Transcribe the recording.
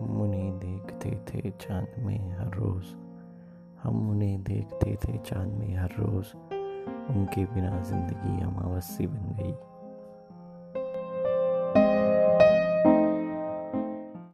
हम उन्हें देखते थे चाँद में हर रोज़। हम उन्हें देखते थे चाँद में हर रोज़। उनके बिना ज़िंदगी अमावस्या बन गई।